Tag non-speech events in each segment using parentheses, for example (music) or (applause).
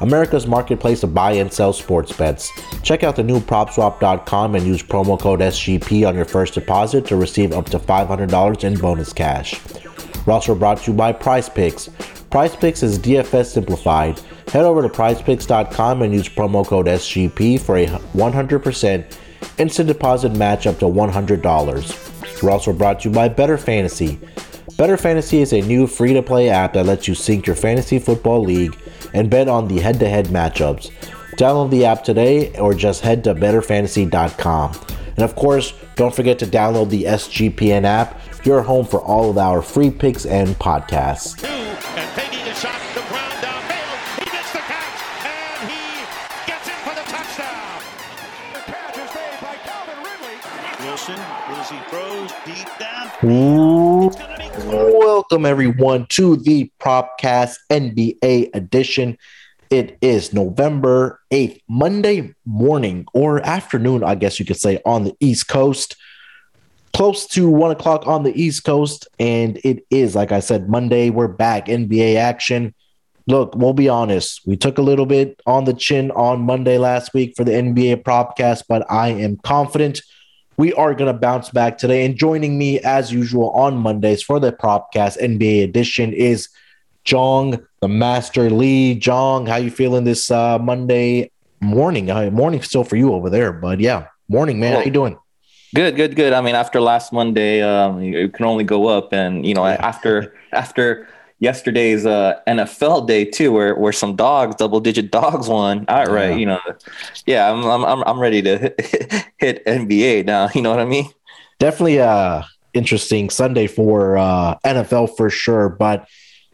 America's marketplace to buy and sell sports bets. Check out the new PropSwap.com and use promo code SGP on your first deposit to receive up to $500 in bonus cash. We're also brought to you by Prize Picks. Prize Picks is DFS simplified. Head over to prizepicks.com and use promo code SGP for a 100% instant deposit match up to $100. We're also brought to you by Bettor Fantasy. Bettor Fantasy is a new free to play app that lets you sync your fantasy football league and bet on the head to head matchups. Download the app today or just head to bettorfantasy.com. And of course, don't forget to download the SGPN app, your home for all of our free picks and podcasts. Welcome everyone to the Propcast NBA edition. It is November 8th, Monday morning or afternoon, I guess you could say, on the East Coast. Close to one o'clock on the East Coast. And it is, like I said, Monday. We're back. NBA action. Look, we'll be honest. We took a little bit on the chin on Monday last week for the NBA Propcast, but I am confident we are going to bounce back today. And joining me as usual on Mondays for the Propcast NBA edition is Jong, the Master Lee. Jong, how you feeling this uh, Monday morning? Uh, morning still for you over there, but yeah, morning, man. How you doing? Good, good, good. I mean, after last Monday, um, you can only go up, and you know, yeah. after after yesterday's uh, NFL day too, where where some dogs, double digit dogs, won outright. Yeah. You know, yeah, I'm I'm I'm ready to hit, (laughs) hit NBA now. (laughs) You know what I mean? Definitely uh interesting Sunday for uh, NFL for sure, but.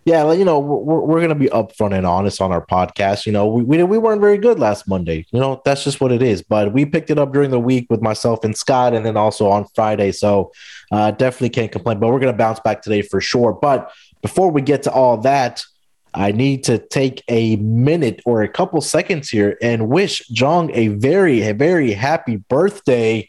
Yeah, you know, we're, we're going to be upfront and honest on our podcast. You know, we, we, we weren't very good last Monday. You know, that's just what it is. But we picked it up during the week with myself and Scott, and then also on Friday. So uh, definitely can't complain. But we're going to bounce back today for sure. But before we get to all that, I need to take a minute or a couple seconds here and wish Jong a very, a very happy birthday.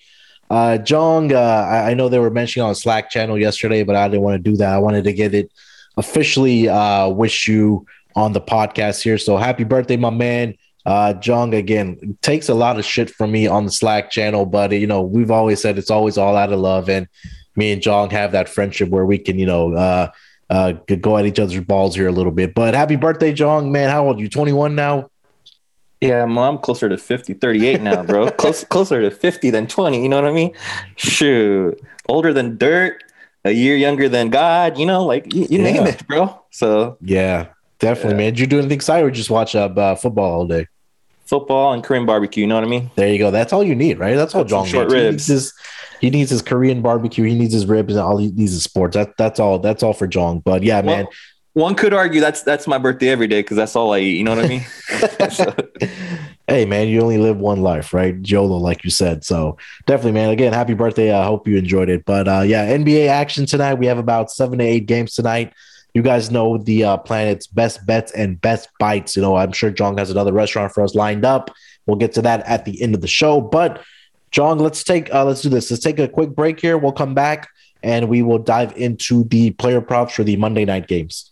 Uh, Jong, uh, I, I, know they were mentioning on Slack channel yesterday, but I didn't want to do that. I wanted to get it officially uh, wish you on the podcast here. So happy birthday, my man. Uh, Jong, again, takes a lot of shit from me on the Slack channel, but you know, we've always said it's always all out of love. And me and Jong have that friendship where we can, you know, uh, uh, go at each other's balls here a little bit. But happy birthday, Jong, man. How old are you? 21 now? Yeah, I'm closer to 50, 38 now, bro. (laughs) Close, closer to 50 than 20. You know what I mean? Shoot. Older than dirt, a year younger than God, you know, like you, you yeah. name it, bro. So, yeah, definitely, yeah. man. Did you do anything exciting or just watch uh, football all day? Football and Korean barbecue, you know what I mean? There you go. That's all you need, right? That's all Jong short needs. ribs. He needs his Korean barbecue. He needs his ribs, and all he needs is sports. That, that's all. That's all for Jong. But yeah, well, man. One could argue that's that's my birthday every day because that's all I eat. You know what I mean? (laughs) hey, man, you only live one life, right? YOLO, like you said. So definitely, man. Again, happy birthday. I hope you enjoyed it. But uh, yeah, NBA action tonight. We have about seven to eight games tonight. You guys know the uh, planet's best bets and best bites. You know, I'm sure Jong has another restaurant for us lined up. We'll get to that at the end of the show. But John, let's take uh, let's do this. Let's take a quick break here. We'll come back and we will dive into the player props for the Monday night games.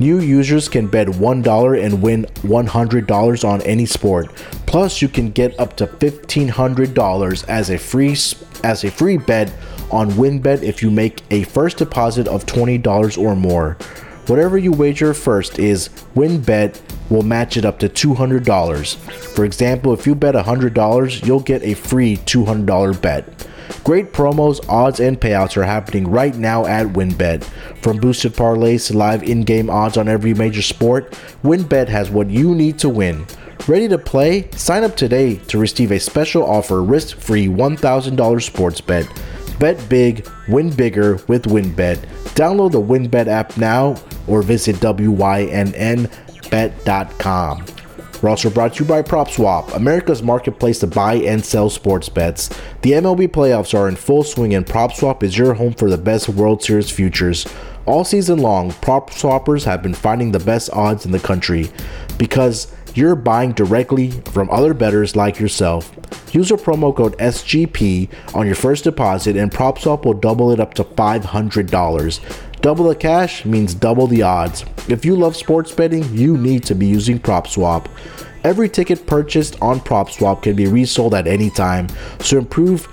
New users can bet $1 and win $100 on any sport. Plus, you can get up to $1500 as a free as a free bet on WynnBET if you make a first deposit of $20 or more. Whatever you wager first is WynnBET will match it up to $200. For example, if you bet $100, you'll get a free $200 bet. Great promos, odds, and payouts are happening right now at WynnBet. From boosted parlays to live in game odds on every major sport, WynnBet has what you need to win. Ready to play? Sign up today to receive a special offer risk free $1,000 sports bet. Bet big, win bigger with WynnBet. Download the WynnBet app now or visit WYNNBet.com. We're also brought to you by PropSwap, America's marketplace to buy and sell sports bets. The MLB playoffs are in full swing, and PropSwap is your home for the best World Series futures. All season long, prop swappers have been finding the best odds in the country because you're buying directly from other bettors like yourself. Use our promo code SGP on your first deposit, and PropSwap will double it up to $500. Double the cash means double the odds. If you love sports betting, you need to be using PropSwap. Every ticket purchased on PropSwap can be resold at any time, so improve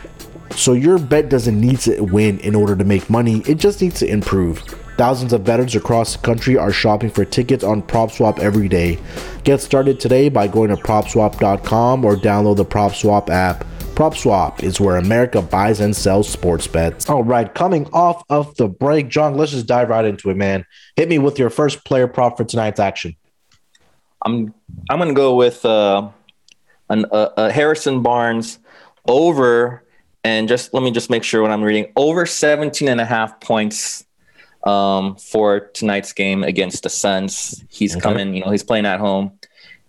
so your bet doesn't need to win in order to make money, it just needs to improve. Thousands of bettors across the country are shopping for tickets on PropSwap every day. Get started today by going to PropSwap.com or download the PropSwap app. PropSwap is where America buys and sells sports bets. All right, coming off of the break, John, let's just dive right into it, man. Hit me with your first player prop for tonight's action. I'm I'm gonna go with uh, an, uh, uh, Harrison Barnes over, and just let me just make sure what I'm reading over 17 and a half points um, for tonight's game against the Suns. He's okay. coming, you know, he's playing at home,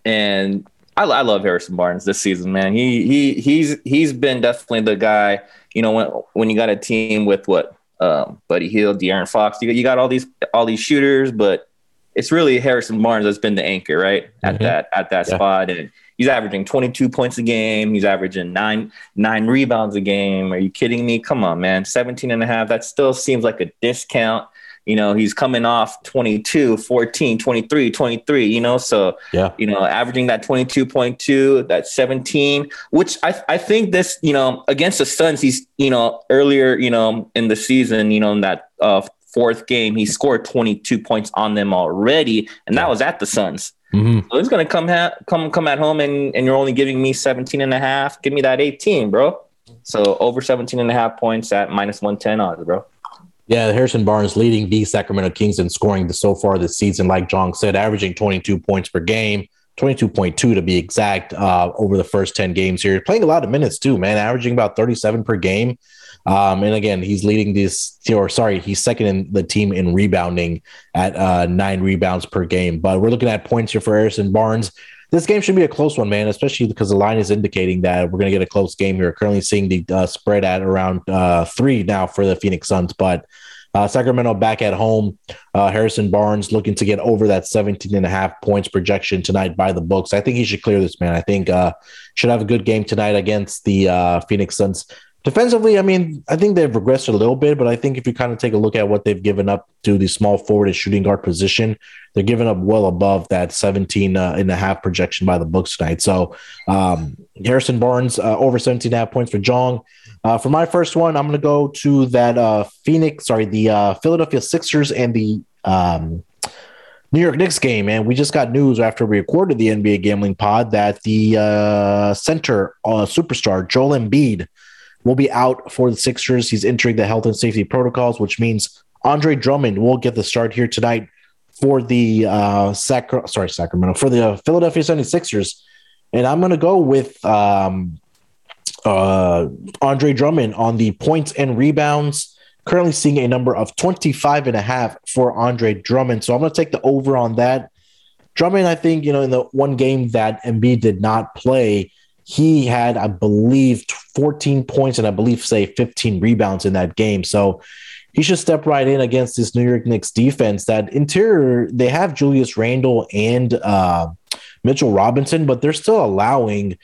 and I, I love Harrison Barnes this season, man. He he he's he's been definitely the guy. You know, when when you got a team with what um, Buddy Hield, De'Aaron Fox, you got, you got all these all these shooters, but it's really Harrison Barnes that's been the anchor, right? At mm-hmm. that at that yeah. spot, and he's averaging 22 points a game. He's averaging nine nine rebounds a game. Are you kidding me? Come on, man. 17 and a half. That still seems like a discount you know, he's coming off 22, 14, 23, 23, you know, so, yeah, you know, averaging that 22.2, that 17, which I, I think this, you know, against the Suns, he's, you know, earlier, you know, in the season, you know, in that uh, fourth game, he scored 22 points on them already, and that was at the Suns. Mm-hmm. So he's going to come, ha- come, come at home and, and you're only giving me 17 and a half. Give me that 18, bro. So over 17 and a half points at minus 110 odds, bro. Yeah, Harrison Barnes leading the Sacramento Kings in scoring so far this season, like John said, averaging 22 points per game, 22.2 to be exact, uh, over the first 10 games here. Playing a lot of minutes too, man, averaging about 37 per game. Um, and again, he's leading this, or sorry, he's second in the team in rebounding at uh, nine rebounds per game. But we're looking at points here for Harrison Barnes this game should be a close one, man, especially because the line is indicating that we're going to get a close game here. Currently seeing the uh, spread at around uh, three now for the Phoenix Suns, but uh, Sacramento back at home. Uh, Harrison Barnes looking to get over that 17 and a half points projection tonight by the books. I think he should clear this, man. I think uh, should have a good game tonight against the uh, Phoenix Suns. Defensively, I mean, I think they've regressed a little bit, but I think if you kind of take a look at what they've given up to the small forward and shooting guard position, they're giving up well above that 17 uh, and a half projection by the books tonight. So um, Harrison Barnes uh, over 17 and a half points for Jong. Uh, for my first one, I'm going to go to that uh, Phoenix, sorry, the uh, Philadelphia Sixers and the um, New York Knicks game, and we just got news after we recorded the NBA Gambling Pod that the uh, center uh, superstar Joel Embiid will be out for the Sixers. He's entering the health and safety protocols, which means Andre Drummond will get the start here tonight for the uh, Sac- sorry Sacramento for the Philadelphia 76ers. And I'm going to go with um, uh, Andre Drummond on the points and rebounds. Currently seeing a number of 25 and a half for Andre Drummond. So I'm going to take the over on that. Drummond, I think, you know, in the one game that Embiid did not play, he had, I believe, 14 points and I believe, say, 15 rebounds in that game. So he should step right in against this New York Knicks defense. That interior, they have Julius Randle and uh, Mitchell Robinson, but they're still allowing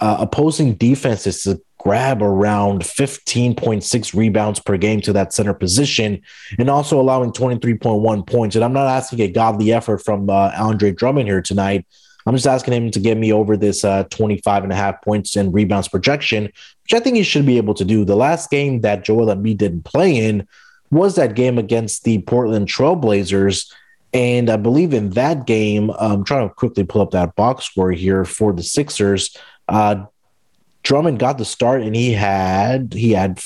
uh, opposing defenses to grab around 15.6 rebounds per game to that center position and also allowing 23.1 points. And I'm not asking a godly effort from uh, Andre Drummond here tonight. I'm just asking him to get me over this uh, 25 and a half points and rebounds projection, which I think he should be able to do. The last game that Joel Embiid didn't play in was that game against the Portland Trailblazers. And I believe in that game, I'm trying to quickly pull up that box score here for the Sixers. Uh, Drummond got the start and he had he had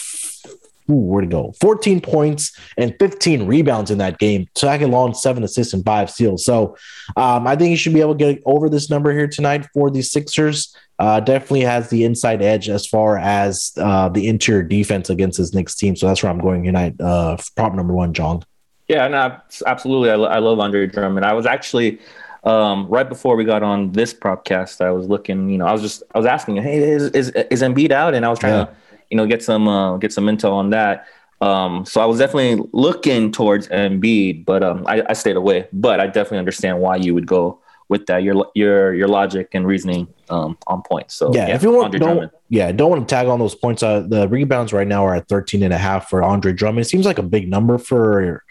ooh, where to go? 14 points and 15 rebounds in that game. Second long, seven assists and five steals. So um, I think he should be able to get over this number here tonight for the Sixers. Uh, definitely has the inside edge as far as uh, the interior defense against his Knicks team. So that's where I'm going tonight. Uh, prop number one, John. Yeah, no, absolutely. I, I love Andre Drummond. I was actually um, right before we got on this propcast, I was looking. You know, I was just I was asking, hey, is is, is Embiid out? And I was trying yeah. to you know get some uh, get some intel on that. Um, so I was definitely looking towards Embiid, but um, I, I stayed away. But I definitely understand why you would go with that. Your your your logic and reasoning um, on point. So yeah, yeah if you want, don't, yeah, don't want to tag on those points. Uh, the rebounds right now are at 13 and a half for Andre Drummond. It seems like a big number for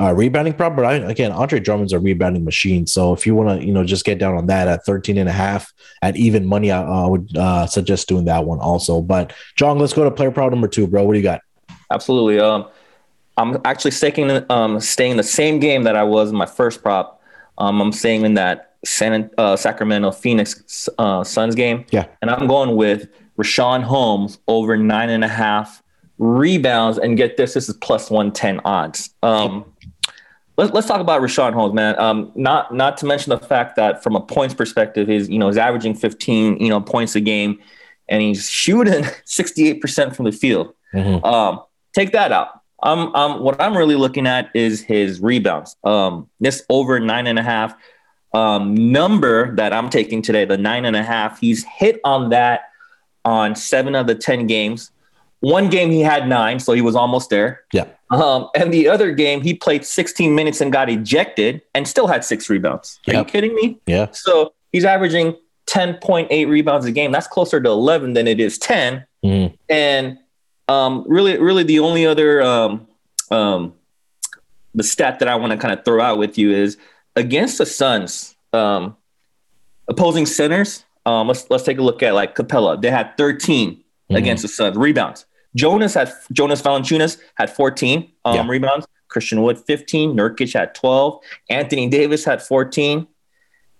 uh, rebounding prop, but I, again, Andre Drummond's a rebounding machine. So if you want to, you know, just get down on that at 13 and a half at even money, I, I would uh, suggest doing that one also. But John, let's go to player prop number two, bro. What do you got? Absolutely. Um, I'm actually sticking, um, staying in the same game that I was in my first prop. Um, I'm staying in that San uh, Sacramento Phoenix uh, Suns game. Yeah, and I'm going with Richaun Holmes over nine and a half rebounds. And get this, this is plus one ten odds. Um, let's let's talk about Richaun Holmes, man. Um, not not to mention the fact that from a points perspective, he's you know he's averaging 15 you know points a game, and he's shooting (laughs) 68 percent from the field. Mm-hmm. Um, take that out. Um, um, what I'm really looking at is his rebounds. Um, this over nine and a half um, number that I'm taking today, the nine and a half. He's hit on that on seven of the ten games. One game he had nine, so he was almost there. Yeah. Um, and the other game he played 16 minutes and got ejected and still had six rebounds. Are yep. you kidding me? Yeah. So he's averaging 10.8 rebounds a game. That's closer to 11 than it is 10. Mm. And um, really, really, the only other um, um, the stat that I want to kind of throw out with you is against the Suns, um, opposing centers. Um, let's let's take a look at like Capela. They had 13 mm-hmm. against the Suns rebounds. Jonas had Jonas Valanciunas had 14 um, yeah. rebounds. Christian Wood 15. Nurkic had 12. Anthony Davis had 14.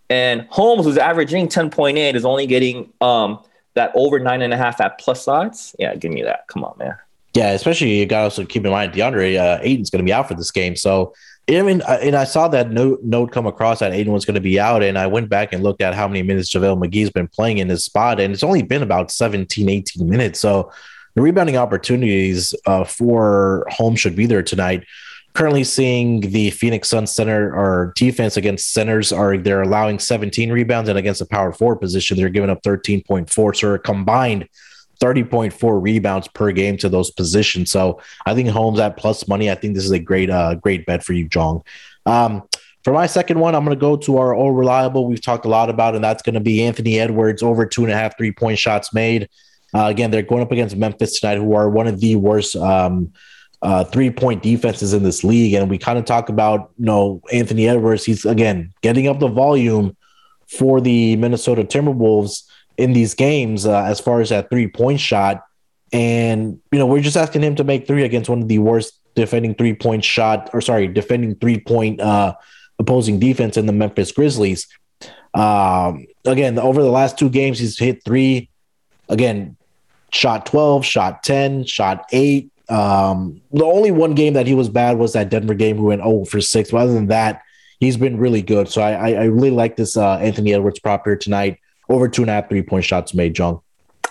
And Holmes was averaging 10.8 is only getting um, that over nine and a half at plus odds. Yeah, give me that. Come on, man. Yeah, especially you got to also keep in mind DeAndre uh, Ayton's going to be out for this game. So I mean, and I saw that note note come across that Ayton was going to be out, and I went back and looked at how many minutes JaVale McGee's been playing in his spot, and it's only been about 17, 18 minutes. So the rebounding opportunities uh, for home should be there tonight. Currently seeing the Phoenix Suns center or defense against centers are they're allowing 17 rebounds, and against the power forward position, they're giving up 13.4. So combined 30.4 rebounds per game to those positions. So I think Holmes at plus money. I think this is a great, uh, great bet for you, Jong. Um, for my second one, I'm going to go to our all reliable. We've talked a lot about, and that's going to be Anthony Edwards over two and a half three point shots made. Uh, again, they're going up against Memphis tonight, who are one of the worst um, uh, three point defenses in this league. And we kind of talk about, you know, Anthony Edwards. He's again getting up the volume for the Minnesota Timberwolves in these games uh, as far as that three point shot. And, you know, we're just asking him to make three against one of the worst defending three point shot, or sorry, defending three point uh, opposing defense in the Memphis Grizzlies. Um, again, over the last two games, he's hit three. Again, shot 12, shot 10, shot 8. Um, the only one game that he was bad was that Denver game who went 0 for 6. But other than that, he's been really good. So I, I, I really like this uh, Anthony Edwards prop here tonight. Over two and a half three point shots made, John.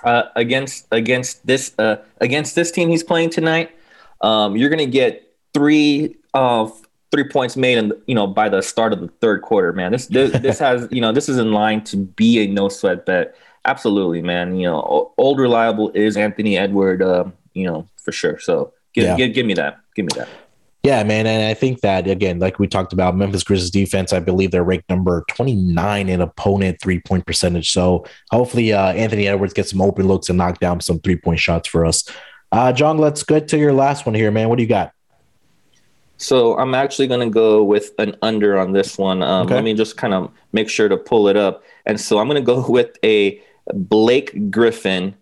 Uh, against against this uh, against this team he's playing tonight, um, you're gonna get three uh, three points made and you know by the start of the third quarter, man. This this, this (laughs) has you know this is in line to be a no sweat bet. Absolutely, man. You know, old reliable is Anthony Edward. Uh, you know, for sure. So give, yeah. give, give me that. Give me that. Yeah, man, and I think that again, like we talked about, Memphis Grizzlies defense. I believe they're ranked number twenty nine in opponent three point percentage. So hopefully, uh, Anthony Edwards gets some open looks and knock down some three point shots for us. Uh, John, let's get to your last one here, man. What do you got? So I'm actually going to go with an under on this one. Um, okay. Let me just kind of make sure to pull it up. And so I'm going to go (laughs) with a Blake Griffin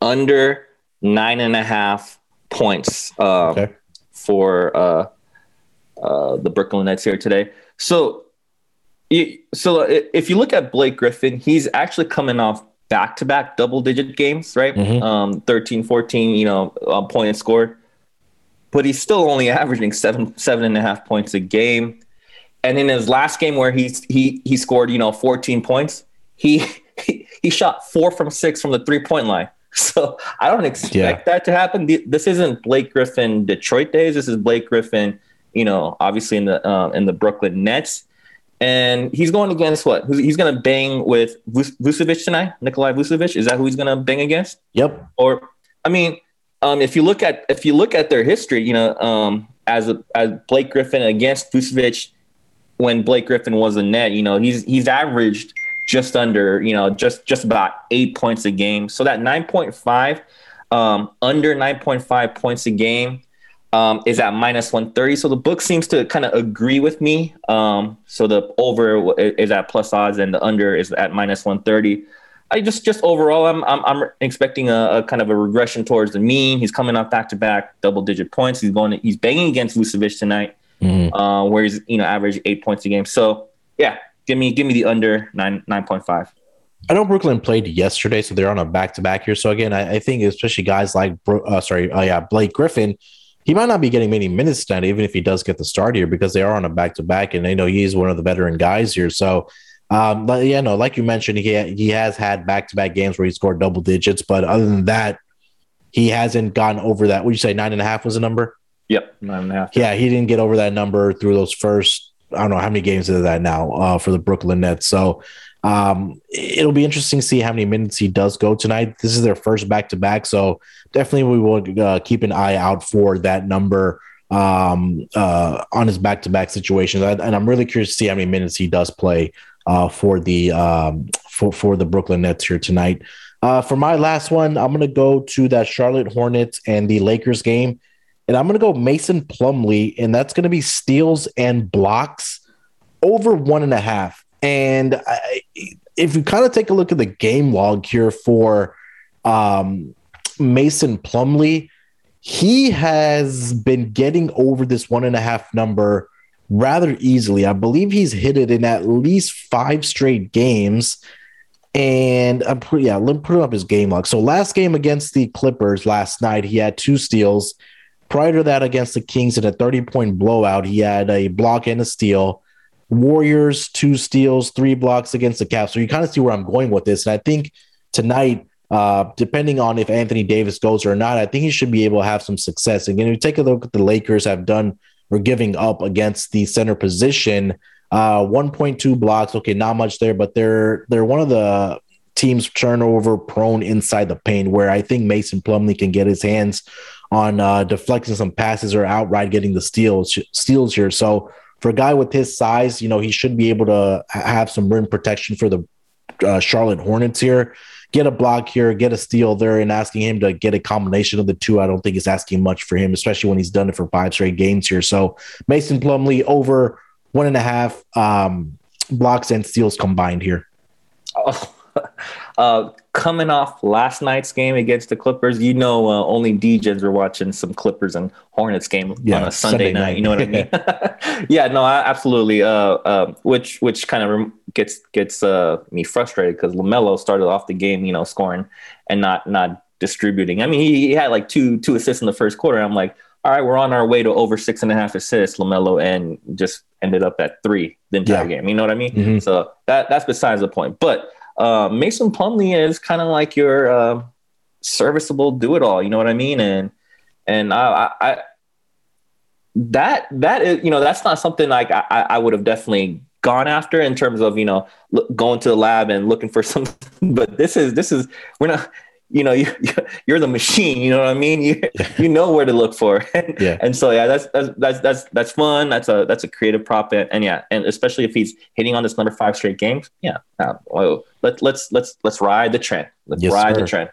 under nine and a half points uh, okay. for uh, uh, the Brooklyn Nets here today. So, so if you look at Blake Griffin, he's actually coming off back to back double digit games, right? Mm-hmm. Um, 13, 14, you know, uh, point scored. But he's still only averaging seven, seven and a half points a game. And in his last game where he's he he scored, you know, 14 points, he, he shot four from six from the three point line. (laughs) So I don't expect yeah. that to happen. This isn't Blake Griffin Detroit days. This is Blake Griffin, you know, obviously in the uh, in the Brooklyn Nets and he's going against what? He's going to bang with Vucevic tonight. Nikolai Vucevic is that who he's going to bang against? Yep. Or, I mean, um, if you look at if you look at their history, you know, um, as a, as Blake Griffin against Vucevic when Blake Griffin was a net, you know, he's he's averaged just under, you know, just just about eight points a game. So that nine point five, um, under nine point five points a game um, is at minus 130. So the book seems to kind of agree with me. Um, so the over is at plus odds and the under is at minus 130. I just just overall, I'm I'm, I'm expecting a, a, kind of a regression towards the mean. He's coming off back to back double digit points. He's going to, he's banging against Vucevic tonight, mm-hmm. uh, where he's you know average eight points a game. So yeah, give me give me the under nine nine point five. I know Brooklyn played yesterday, so they're on a back to back here. So again, I, I, think especially guys like uh, sorry, uh, yeah, Blake Griffin he might not be getting many minutes tonight, even if he does get the start here, because they are on a back to back, and they know he's one of the veteran guys here. So, um, but yeah, no, like you mentioned, he he has had back to back games where he scored double digits, but other than that, he hasn't gotten over that. Would you say nine and a half was a number? Yep, nine and a half. Yeah, he didn't get over that number through those first. I don't know how many games is that now uh, for the Brooklyn Nets. So um, it'll be interesting to see how many minutes he does go tonight. This is their first back to back, so definitely we will uh, keep an eye out for that number um, uh, on his back to back situations. And I'm really curious to see how many minutes he does play uh, for the um, for for the Brooklyn Nets here tonight. Uh, for my last one, I'm going to go to that Charlotte Hornets and the Lakers game, and I'm going to go Mason Plumlee, and that's going to be steals and blocks over one and a half. And I, if you kind of take a look at the game log here for um, Mason Plumlee, he has been getting over this one and a half number rather easily. I believe he's hit it in at least five straight games. And I'm pretty, yeah, let me put up his game log. So last game against the Clippers last night, he had two steals. Prior to that, against the Kings in a 30 point blowout, he had a block and a steal. Warriors, two steals, three blocks against the Cavs. So you kind of see where I'm going with this. And I think tonight, uh, depending on if Anthony Davis goes or not, I think he should be able to have some success. Again, if you take a look at the Lakers have done or giving up against the center position, uh, 1.2 blocks. Okay, not much there, but they're they're one of the teams turnover prone inside the paint where I think Mason Plumlee can get his hands on uh, deflecting some passes or outright getting the steals steals here. So for a guy with his size, you know, he should be able to have some rim protection for the uh, Charlotte Hornets here. Get a block here, get a steal there, and asking him to get a combination of the two. I don't think it's asking much for him, especially when he's done it for five straight games here. So Mason Plumlee over one and a half um, blocks and steals combined here. Oh, (laughs) uh, coming off last night's game against the Clippers, you know, uh, only DJs were watching some Clippers and Hornets game yeah, on a Sunday, Sunday night, night, You know what I mean? (laughs) (laughs) yeah, no, I, absolutely. Uh, uh, which which kind of gets gets uh, me frustrated because Lamelo started off the game, you know, scoring and not not distributing. I mean, he, he had like two two assists in the first quarter. I'm like, all right, we're on our way to over six and a half assists, Lamelo, and just ended up at three the entire yeah. game. You know what I mean? Mm-hmm. So that that's besides the point, but. Uh, Mason Plumlee is kind of like your uh, serviceable do it all. You know what I mean? And and I, I, I, that that is you know that's not something like I, I would have definitely gone after in terms of you know going to the lab and looking for (laughs) some. But this is this is we're not you know (laughs) you you're the machine you know what i mean? You (laughs) you know where to look for. (laughs) And, yeah. and so yeah that's that's that's that's that's fun. That's a that's a creative prop. And, and yeah and especially if he's hitting on this number five straight games yeah uh, well, let, let's let's let's ride the trend. Let's yes, ride sir. the trend.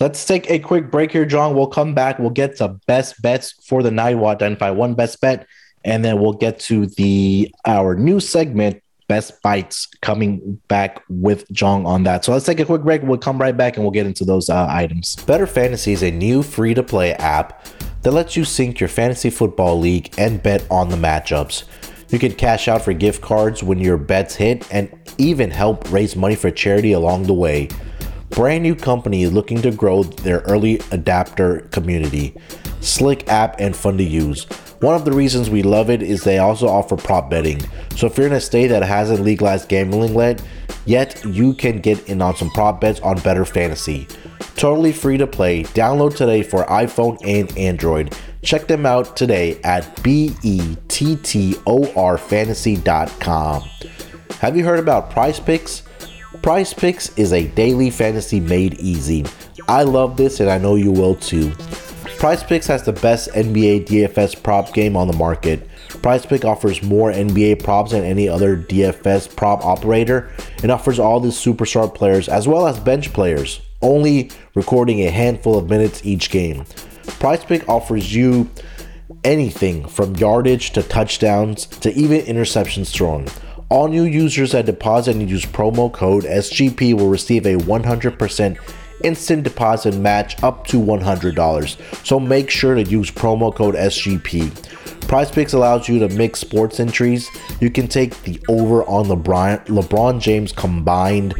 Let's take a quick break here john. We'll come back. We'll get to best bets for the night. We'll identify one best bet and then we'll get to the our new segment best bites coming back with Jong on that. So let's take a quick break. We'll come right back and we'll get into those uh, items. Bettor Fantasy is a new free to play app that lets you sync your fantasy football league and bet on the matchups. You can cash out for gift cards when your bets hit and even help raise money for charity along the way. Brand new company looking to grow their early adapter community. Slick app and fun to use. One of the reasons we love it is they also offer prop betting. So if you're in a state that hasn't legalized gambling yet, yet you can get in on some prop bets on Bettor Fantasy. Totally free to play. Download today for iPhone and Android. Check them out today at bettorfantasy.com. Have you heard about Prize Picks? Prize Picks is a daily fantasy made easy. I love this and I know you will too. Prize Picks has the best NBA DFS prop game on the market. Prize Pick offers more NBA props than any other DFS prop operator and offers all the superstar players as well as bench players, only recording a handful of minutes each game. Prize Pick offers you anything from yardage to touchdowns to even interceptions thrown. All new users that deposit and use promo code SGP will receive a 100% instant deposit match up to $100. So make sure to use promo code SGP. Prize Picks allows you to mix sports entries. You can take the over on LeBron, LeBron James combined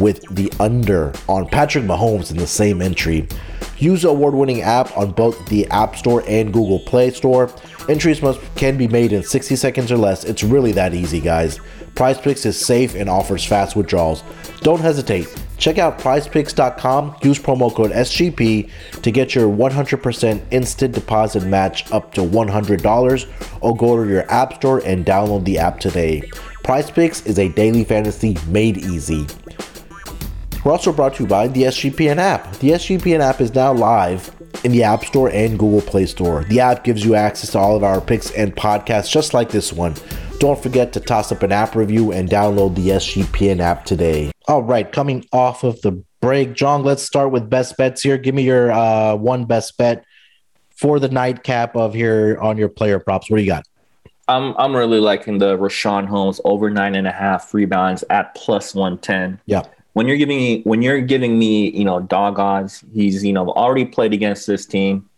with the under on Patrick Mahomes in the same entry. Use the award-winning app on both the App Store and Google Play Store. Entries must can be made in 60 seconds or less. It's really that easy, guys. Prize Picks is safe and offers fast withdrawals. Don't hesitate. Check out prizepicks.com, use promo code SGP to get your 100% instant deposit match up to $100 or go to your app store and download the app today. Prize Picks is a daily fantasy made easy. We're also brought to you by the SGPN app. The SGPN app is now live in the App Store and Google Play Store. The app gives you access to all of our picks and podcasts just like this one. Don't forget to toss up an app review and download the SGPN app today. All right, coming off of the break, John, let's start with best bets here. Give me your uh, one best bet for the nightcap of here on your player props. What do you got? I'm I'm really liking the Richaun Holmes over nine and a half rebounds at plus one ten. Yeah when you're giving me when you're giving me you know dog odds he's you know already played against this team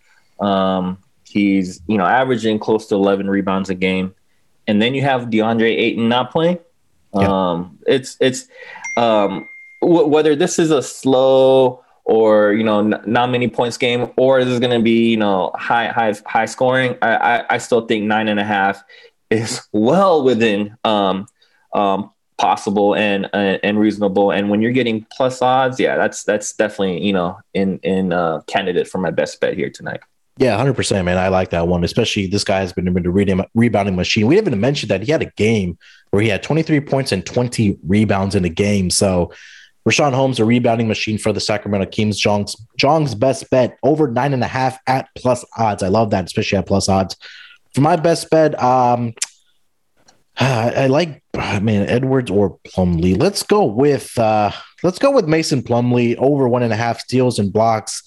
um, he's you know averaging close to 11 rebounds a game and then you have deandre ayton not playing yeah. um, it's it's um, w- whether this is a slow or you know n- not many points game or this is going to be you know high high high scoring I, I, I still think nine and a half is (laughs) well within um, um, possible and uh, and reasonable. And when you're getting plus odds, yeah, that's that's definitely you know in in uh, candidate for my best bet here tonight. Yeah, hundred percent, man. I like that one. Especially this guy has been, been a rebounding machine. We haven't mentioned that he had a game where he had 23 points and 20 rebounds in a game. So Richaun Holmes, a rebounding machine for the Sacramento Kings. Jong's Jong's best bet over nine and a half at plus odds. I love that, especially at plus odds. For my best bet, um, (sighs) I like I mean Edwards or Plumlee. Let's go with uh let's go with Mason Plumlee over one and a half steals and blocks.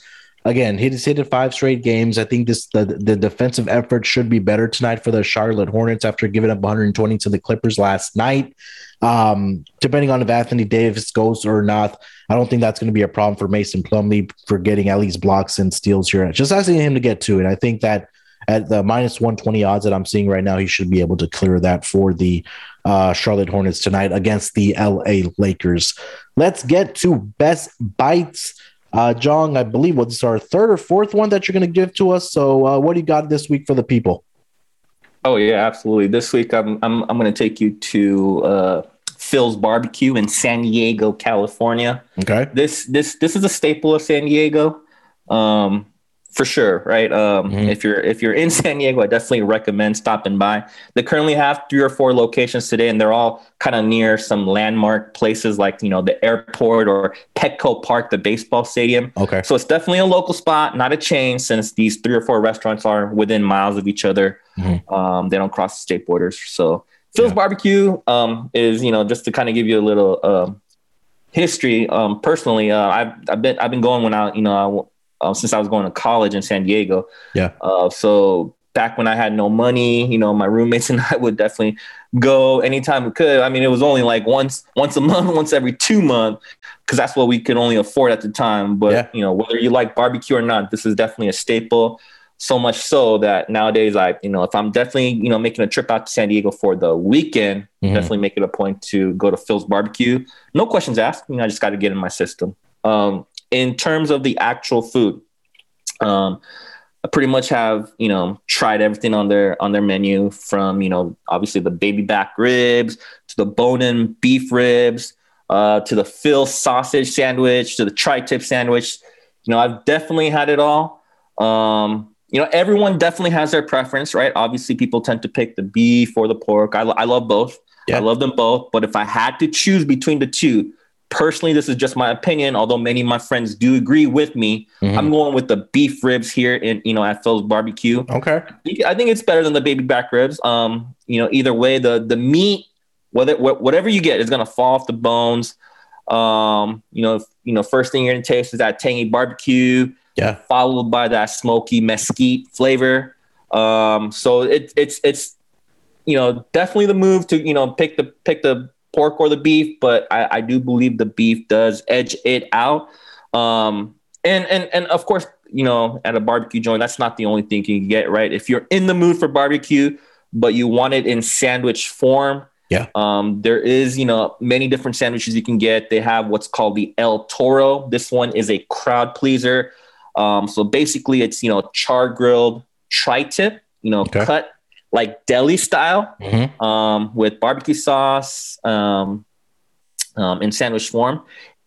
Again, he just hit it five straight games. I think this the, the defensive effort should be better tonight for the Charlotte Hornets after giving up 120 to the Clippers last night. Um, depending on if Anthony Davis goes or not, I don't think that's going to be a problem for Mason Plumlee for getting at least blocks and steals here. Just asking him to get to it. I think that at the minus 120 odds that I'm seeing right now, he should be able to clear that for the uh, Charlotte Hornets tonight against the LA Lakers. Let's get to best bites. Uh, John, I believe what's our third or fourth one that you're going to give to us. So, uh, what do you got this week for the people? Oh yeah, absolutely. This week, I'm I'm I'm going to take you to uh, Phil's Barbecue in San Diego, California. Okay. This this this is a staple of San Diego. Um, for sure, right? Um, mm-hmm. If you're if you're in (laughs) San Diego, I definitely recommend stopping by. They currently have three or four locations today, and they're all kind of near some landmark places like you know the airport or Petco Park, the baseball stadium. Okay, so it's definitely a local spot, not a chain, since these three or four restaurants are within miles of each other. Mm-hmm. Um, they don't cross the state borders. So Phil's yeah. Barbecue um, is you know just to kind of give you a little. Uh, history um, personally uh, I've, I've been i've been going when i you know uh, since I was going to college in San Diego. Yeah. Uh, so back when I had no money, you know, my roommates (laughs) and I would definitely go anytime we could. I mean, it was only like once once a month, (laughs) once every two months, because that's what we could only afford at the time. But yeah. you know, whether you like barbecue or not, this is definitely a staple. so much so that nowadays I, you know, if I'm definitely, you know, making a trip out to San Diego for the weekend, mm-hmm. definitely make it a point to go to Phil's barbecue. No questions asked. You know, I just got to get in my system. Um, in terms of the actual food, um, I pretty much have, you know, tried everything on their on their menu from, you know, obviously the baby back ribs to the bone-in beef ribs, uh, to the Phil sausage sandwich, to the tri-tip sandwich. You know, I've definitely had it all. Um, you know, everyone definitely has their preference, right? Obviously, people tend to pick the beef or the pork. I, I love both. Yeah. I love them both. But if I had to choose between the two, personally, this is just my opinion. Although many of my friends do agree with me, mm-hmm. I'm going with the beef ribs here in you know at Phil's Barbecue. Okay, I think it's better than the baby back ribs. Um, you know, either way, the the meat, whether whatever you get, is gonna fall off the bones. Um, you know, if, you know, first thing you're gonna taste is that tangy barbecue. Yeah. Followed by that smoky mesquite flavor. Um, so it, it's it's you know definitely the move to you know pick the pick the pork or the beef, but I, I do believe the beef does edge it out. Um, and and and of course, you know, at a barbecue joint, that's not the only thing you can get, right? If you're in the mood for barbecue, but you want it in sandwich form, yeah. Um, there is, you know, many different sandwiches you can get. They have what's called the El Toro. This one is a crowd pleaser. Um, so basically, it's you know char grilled tri-tip, you know, okay. cut like deli style mm-hmm. um, with barbecue sauce um, um, in sandwich form.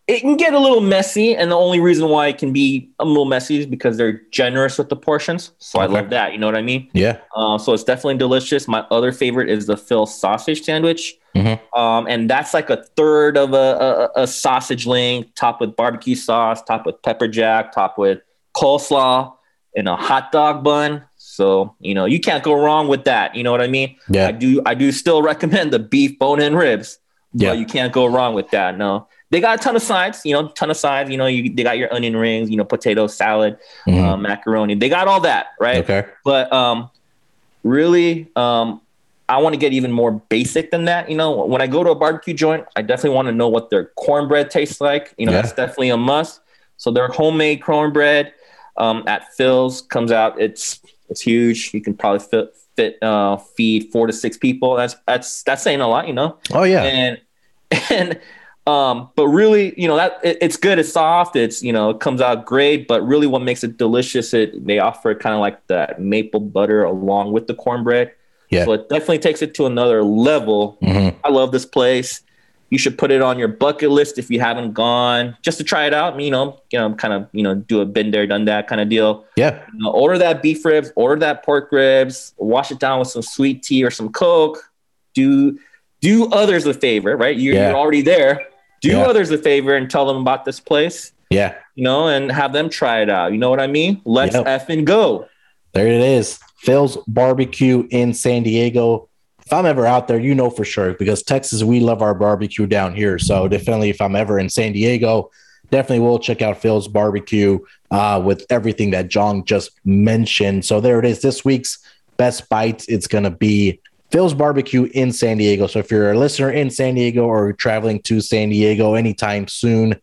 It can get a little messy, and the only reason why it can be a little messy is because they're generous with the portions. So okay. I love that. You know what I mean? Yeah. Uh, so it's definitely delicious. My other favorite is the Phil sausage sandwich, mm-hmm. um, and that's like a third of a, a, a sausage link, topped with barbecue sauce, topped with pepper jack, topped with coleslaw and a hot dog bun. So, you know, you can't go wrong with that. You know what I mean? Yeah. I do I do still recommend the beef bone and ribs. Yeah. you can't go wrong with that. No. They got a ton of sides, you know, ton of sides. You know, you they got your onion rings, you know, potato salad, mm-hmm. uh, macaroni. They got all that, right? Okay. But um really um I want to get even more basic than that. You know, when I go to a barbecue joint, I definitely want to know what their cornbread tastes like. You know, yeah. that's definitely a must. So their homemade cornbread um, at Phil's comes out. It's it's huge. You can probably fit fit uh, feed four to six people. That's that's that's saying a lot, you know. Oh yeah. And (laughs) and um, but really, you know that it, it's good. It's soft. It's you know it comes out great. But really, what makes it delicious? It they offer kind of like that maple butter along with the cornbread. Yeah. So it definitely takes it to another level. Mm-hmm. I love this place you should put it on your bucket list if you haven't gone just to try it out. You know, you know, kind of, you know, do a been there, done that kind of deal. Yeah. You know, order that beef ribs, order that pork ribs, wash it down with some sweet tea or some Coke. Do do others a favor, right? You're, yeah. you're already there. Do yeah. others a favor and tell them about this place. Yeah. You know, and have them try it out. You know what I mean? Let's yep. F and go. There it is. Phil's barbecue in San Diego if I'm ever out there, you know for sure because Texas, we love our barbecue down here. So definitely, if I'm ever in San Diego, definitely will check out Phil's barbecue uh, with everything that John just mentioned. So there it is. This week's best bites. It's to be Phil's barbecue in San Diego. So if you're a listener in San Diego or traveling to San Diego anytime soon,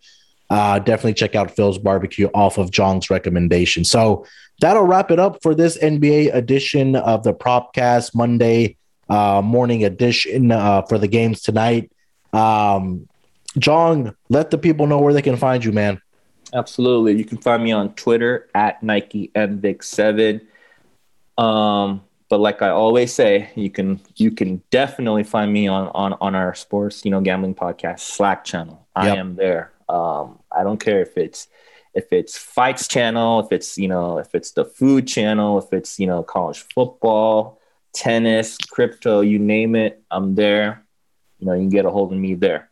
uh, definitely check out Phil's barbecue off of John's recommendation. So that'll wrap it up for this NBA edition of the Propcast Monday uh, morning edition uh, for the games tonight. Um, John, let the people know where they can find you, man. Absolutely. You can find me on Twitter at Nike MVic7. Um, but like I always say, you can you can definitely find me on on on our sports, you know, gambling podcast Slack channel. I yep. am there. Um, I don't care if it's if it's fights channel, if it's you know, if it's the food channel, if it's you know, college football, tennis, crypto, you name it, I'm there. You know, you can get a hold of me there.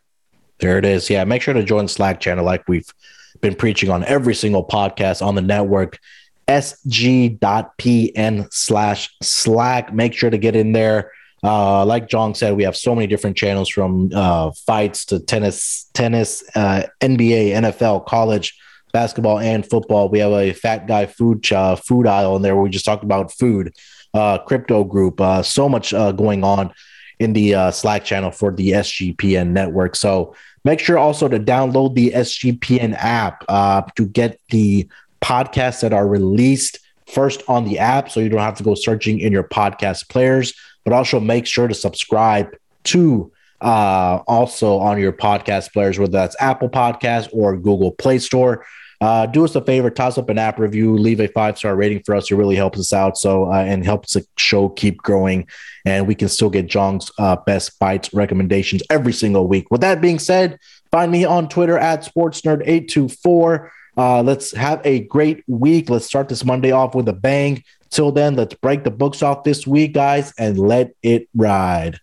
There it is. Yeah, make sure to join Slack channel like we've been preaching on every single podcast on the network. sg.pn slash Slack. Make sure to get in there. Uh, like John said, we have so many different channels from uh, fights to tennis, tennis, uh, NBA, NFL, college, basketball, and football. We have a fat guy food uh, food aisle in there where we just talked about food uh, crypto group. Uh, so much uh, going on in the uh, Slack channel for the SGPN network. So make sure also to download the SGPN app uh, to get the podcasts that are released first on the app, so you don't have to go searching in your podcast players. But also make sure to subscribe to uh, also on your podcast players, whether that's Apple Podcast or Google Play Store. Uh, do us a favor, toss up an app review, leave a five star rating for us. It really helps us out. So uh, and helps the show keep growing, and we can still get Jong's uh, best bites recommendations every single week. With that being said, find me on Twitter at SportsNerd824. Uh, let's have a great week. Let's start this Monday off with a bang. Till then, let's break the books off this week, guys, and let it ride.